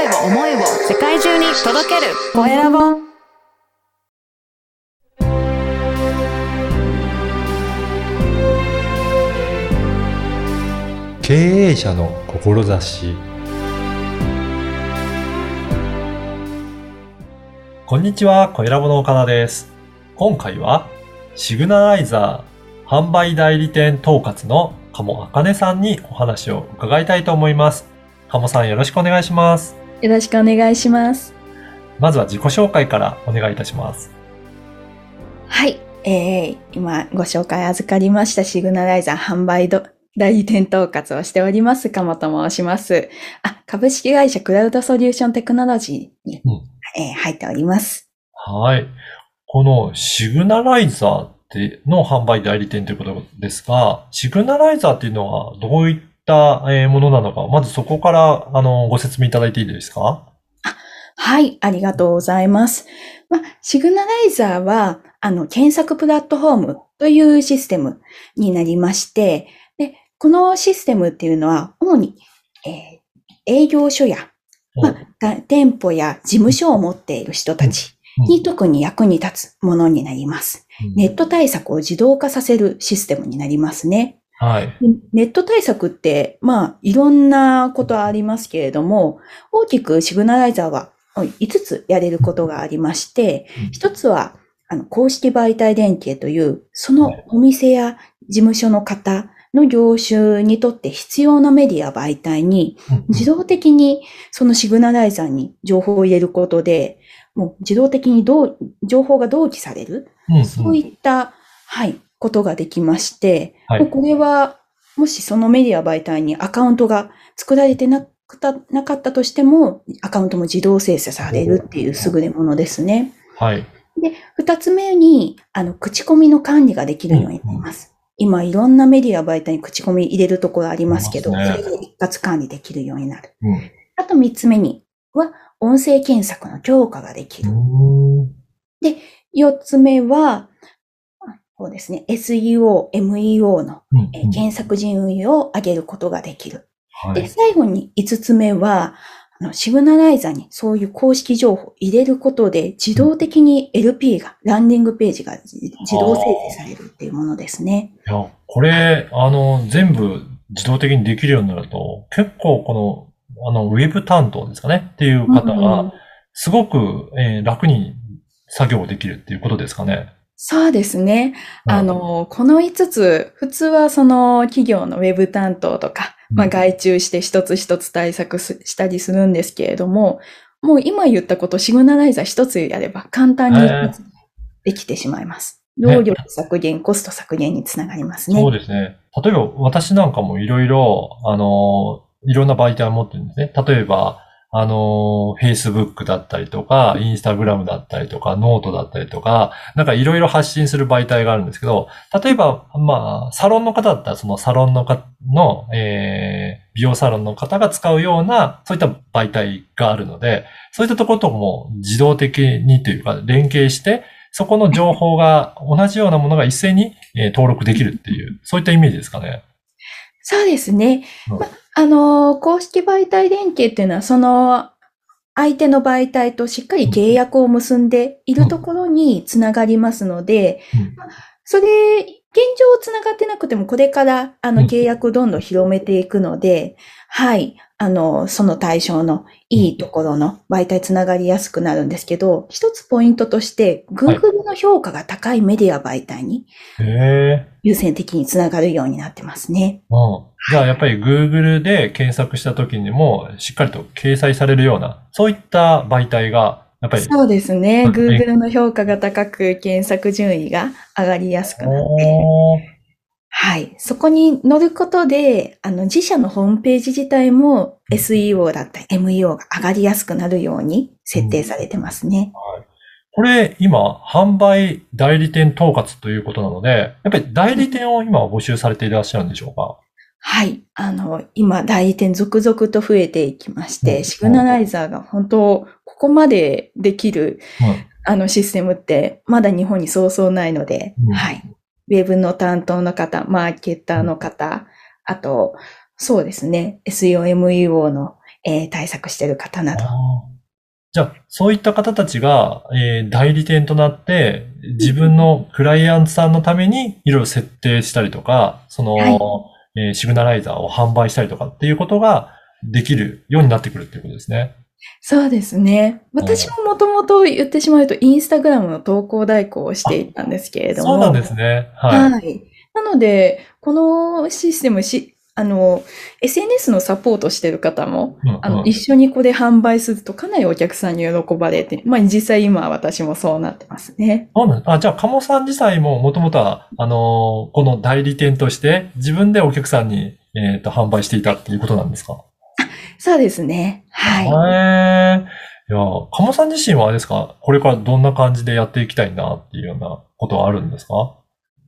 声を思いを世界中に届けるコエラボ経営者の志こんにちは、コエラボの岡田です。今回は、シグナライザー販売代理店統括の鴨あかねさんにお話を伺いたいと思います。鴨さんよろしくお願いします。よろしくお願いします。まずは自己紹介からお願いいたします。はい。えー、今ご紹介預かりましたシグナライザー販売ど代理店統括をしております、鴨と申します。あ、株式会社クラウドソリューションテクノロジーに、うんえー入っております。はい。このシグナライザーっての販売代理店ということですが、シグナライザーっていうのはどういったえーものなのか、まずそこからあのご説明いただいていいですか？はい、ありがとうございます。まあ、シグナライザーは、あの、検索プラットフォームというシステムになりまして、で、このシステムっていうのは、主に、えー営業所やまあ、が店舗や事務所を持っている人たちに特に役に立つものになります。ネット対策を自動化させるシステムになりますね。はい。でネット対策って、まあ、いろんなことありますけれども、大きくシグナライザーは5つやれることがありまして、一つは、あの、公式媒体連携という、そのお店や事務所の方の業種にとって必要なメディア媒体に自動的にそのシグナライザーに情報を入れることで、もう自動的にどう情報が同期される、うん。そういった、はい、ことができまして、はいこれは、もしそのメディア媒体にアカウントが作られてなくたなかったとしても、アカウントも自動生成されるっていう優れものですね。はい。で、二つ目に、あの、口コミの管理ができるようになります。今、いろんなメディア媒体に口コミ入れるところありますけど、ねそれで一括管理できるようになる。うんあと三つ目には、音声検索の強化ができる。四つ目は、そうですね、SEO、MEO のうんえー検索順位を上げることができる。で、はい。最後に五つ目は、あのシグナライザーにそういう公式情報を入れることで、自動的に LP が、ランディングページが自自動生成されるっていうものですね。いや、これ、あの、全部自動的にできるようになると、結構この、あの、ウェブ担当ですかね？っていう方うんが、すごく、えー楽に作業できるっていうことですかね？そうですね。あの、この5つ、普通はその企業のウェブ担当とか、まあうん外注して一つ一つ対策すしたりするんですけれども、もう今言ったことシグナライザー一つやれば簡単にへーできてしまいます。ね労力削減、コスト削減につながりますね。そうですね。例えば私なんかもいろいろ、あの、いろんな媒体を持ってるんですね。例えば、あの、Facebook だったりとか、Instagram だったりとか、ノートだったりとか、なんかいろいろ発信する媒体があるんですけど、例えば、まあ、サロンの方だったら、そのサロンのかの、えー、美容サロンの方が使うような、そういった媒体があるので、そういったところとも自動的にというか、連携して、そこの情報が同じようなものが一斉に、えー登録できるっていう、そういったイメージですかね。そうですね。うんま、あの、公式媒体連携っていうのは、その、相手の媒体としっかり契約を結んでいるところにつながりますので、うんそれ、現状つながってなくても、これから、あの、うん。契約をどんどん広めていくので、はい、あの、その対象のいいところの媒体つながりやすくなるんですけど、一つポイントとして、Google の評価が高いメディア媒体に。優先的につながるようになってますね。うん。じゃあやっぱり Google で検索した時にもしっかりと掲載されるような、そういった媒体が、やっぱり。そうですね。うん Google の評価が高く、検索順位が上がりやすくなって、はい。そこに乗ることで、あの、自社のホームページ自体も SEO だったり MEO が上がりやすくなるように設定されてますね。これ今、販売代理店統括ということなので、やっぱり代理店を今募集されていらっしゃるんでしょうか？はい。あの、今、代理店続々と増えていきましうんて、シグナライザーが本当、ここまでできる、うんあのシステムって、まだ日本にそうそうないので、うんはい。ウェブの担当の方、マーケッターの方、あと、そうですね、SEO、MEO のえー対策している方など。じゃあ、そういった方たちが、えー代理店となって、自分のクライアントさんのためにいろいろ設定したりとか、その、はいえーシグナライザーを販売したりとかっていうことができるようになってくるっていうことですね。そうですね。私ももともと言ってしまうと、インスタグラムの投稿代行をしていたんですけれども。そうなんですね。はい。はい。なので、このシステムし、あの、SNS のサポートしてる方も、うんあの、うん一緒にここで販売するとかなりお客さんに喜ばれて、まあ実際今私もそうなってますね。そうなんあ、じゃあ、鴨さん自体ももともとは、あのーこの代理店として自分でお客さんに、えっ、と、販売していたっていうことなんですか？そうですね。はい。へえ。いや、鴨さん自身はあれですか？これからどんな感じでやっていきたいなっていうようなことはあるんですか？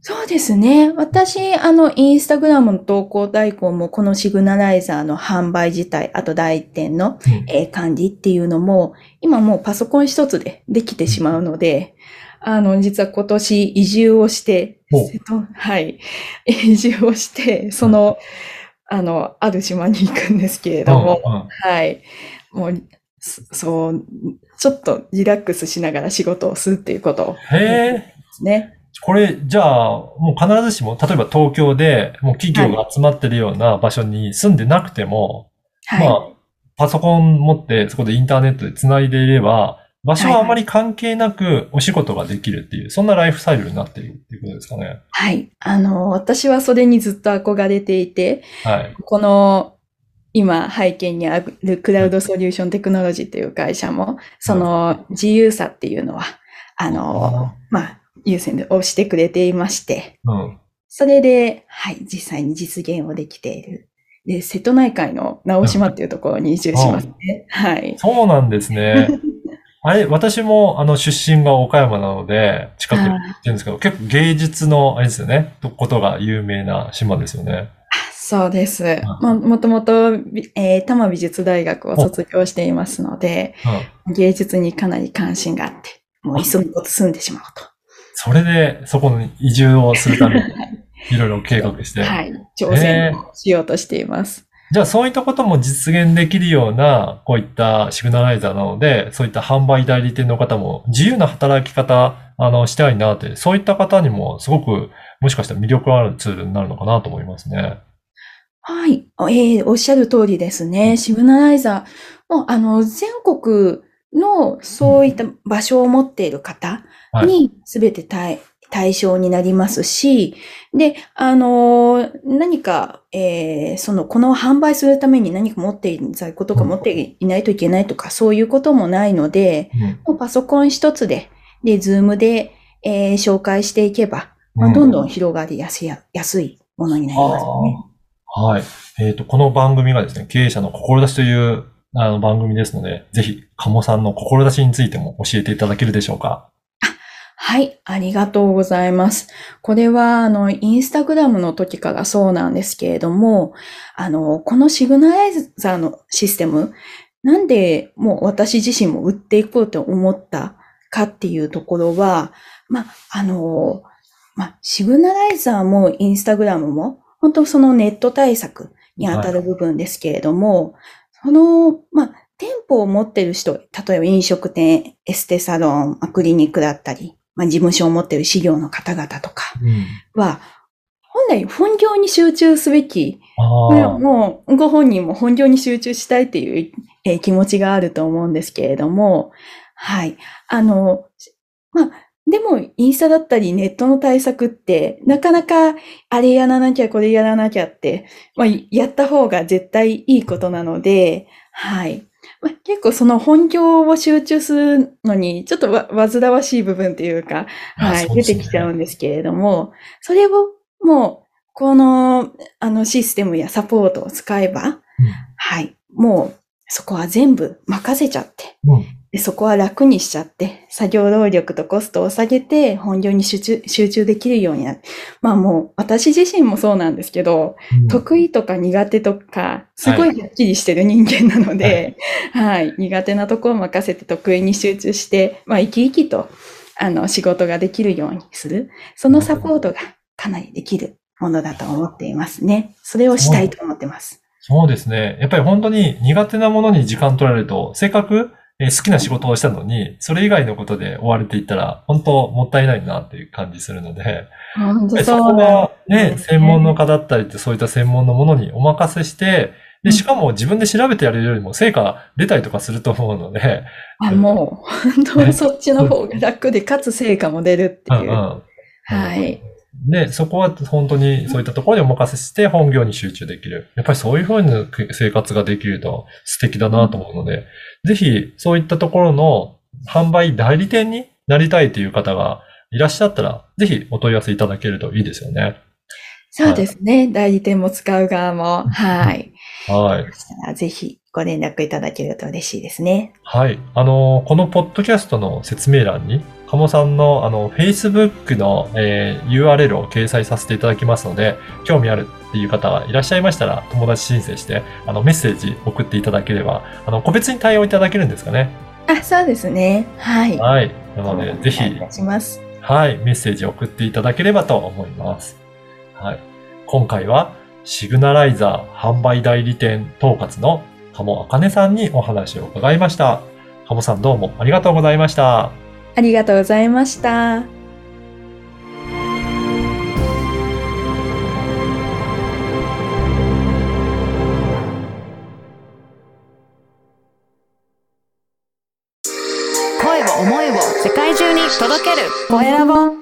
そうですね。私、あの、インスタグラムの投稿代行も、このシグナライザーの販売自体、あと代理店の、うん。えー管理っていうのも、今もうパソコン一つでできてしまうので、あの、実は今年移住をしてはい、移住をして、その、あの、ある島に行くんですけれども、うんうん。はい。もう、そそう、ちょっとリラックスしながら仕事をするっていうことをへえ。ね。これ、じゃあ、もう必ずしも、例えば東京で、もう企業が集まってるような場所に住んでなくても、はい。まあ、パソコン持って、そこでインターネットで繋いでいれば、場所はあまり関係なくお仕事ができるっていう、そんなライフスタイルになっているっていうことですかね。はい。あの、私はそれにずっと憧れていて、はい。この、今背景にあるクラウドソリューションテクノロジーという会社も、その自由さっていうのは、あの、まあ、優先で押してくれていまして、うん。それで、はい、実際に実現をできている。で、瀬戸内海の直島っていうところに移住しますね。はい。そうなんですね。あれ、私も、あの、出身が岡山なので、近くに行ってるんですけど、結構芸術の、あれですよね、とことが有名な島ですよね。そうです。ももともと、びえー、多摩美術大学を卒業していますので、うん。芸術にかなり関心があって、もういっそのこと住んでしまうと。それで、そこに移住をするために、いろいろ計画して。はい。挑戦をしようとしています。じゃあそういったことも実現できるような、こういったシグナライザーなので、そういった販売代理店の方も自由な働き方、あの、したいなって、そういった方にもすごく、もしかしたら魅力あるツールになるのかなと思いますね。はい。えーおっしゃる通りですね。シグナライザー、もう、あの、全国のそういった場所を持っている方はい。に全て対対象になりますし、で、あの、何か、えーその、この販売するために何か持っている在庫とか持っていないといけないとか、そういうこともないので、もうパソコン一つで、で、ズームで、えー紹介していけば、まあ、どんどん広がりやすい、安いものになりますね。はい。えっ、と、この番組がですね、経営者の志というあの番組ですので、ぜひ、鴨さんの志についても教えていただけるでしょうか？はい、ありがとうございます。これは、あの、インスタグラムの時からそうなんですけれども、あの、このシグナライザーのシステム、なんでもう私自身も売っていこうと思ったかっていうところは、まあ、の、ま、シグナライザーもインスタグラムも、本当そのネット対策に当たる部分ですけれども、その、まあ、店舗を持ってる人、例えば飲食店、エステサロン、まあクリニックだったり、まあ、事務所を持ってる事業の方々とかうん。は、本来本業に集中すべき、あこれはあ。もうご本人も本業に集中したいっていう、えー気持ちがあると思うんですけれども、はい。あの、まあ、でも、インスタだったりネットの対策って、なかなか、あれやらなきゃ、これやらなきゃって、まあ、やった方が絶対いいことなので、はい。まあ、結構その本業を集中するのに、ちょっとわ煩わしい部分っていうか、はい、ね。てきちゃうんですけれども、それをもう、この、あのシステムやサポートを使えば、はい、もう、そこは全部任せちゃって、うん。うん。でそこは楽にしちゃって、作業労力とコストを下げて、本業に集中集中できるようになる。まあもう、私自身もそうなんですけど、うん得意とか苦手とか、すごいはっきりしてる人間なので、はい、苦手なところを任せて得意に集中して、まあ生き生きと、あの、仕事ができるようにする。そのサポートがかなりできるものだと思っていますね。それをしたいと思ってます。そうですね。やっぱり本当に苦手なものに時間取られると、せっかくえー好きな仕事をしたのに、それ以外のことで追われていったら、本当もったいないなっていう感じするので、本当そこはね、です専門の方だったりってそういった専門のものにお任せして、で、うんしかも自分で調べてやれるよりも成果出たりとかすると思うので、あ、もう、本当にそっちの方が楽で、かつ成果も出るっていう。うんうん。はい。で、そこは本当にそういったところにお任せして本業に集中できる。やっぱりそういうふうな生活ができると素敵だなと思うので、ぜひそういったところの販売代理店になりたいという方がいらっしゃったら、ぜひお問い合わせいただけるといいですよね。そうですね。代理店も使う側も。はい。はい。ぜひご連絡いただけると嬉しいですね。はい。あの、このポッドキャストの説明欄に、鴨さんのあの、Facebook の、えー URL を掲載させていただきますので、興味あるっていう方がいらっしゃいましたら、友達申請して、あの、メッセージ送っていただければ、あの、個別に対応いただけるんですかね。あ、そうですね。はい。はい。なので、ぜひします。はい、メッセージを送っていただければと思います。はい。今回は、シグナライザー販売代理店統括の鴨あかねさんにお話を伺いました。鴨さんどうもありがとうございました。ありがとうございました。声を思いを世界中に届けるコエラボ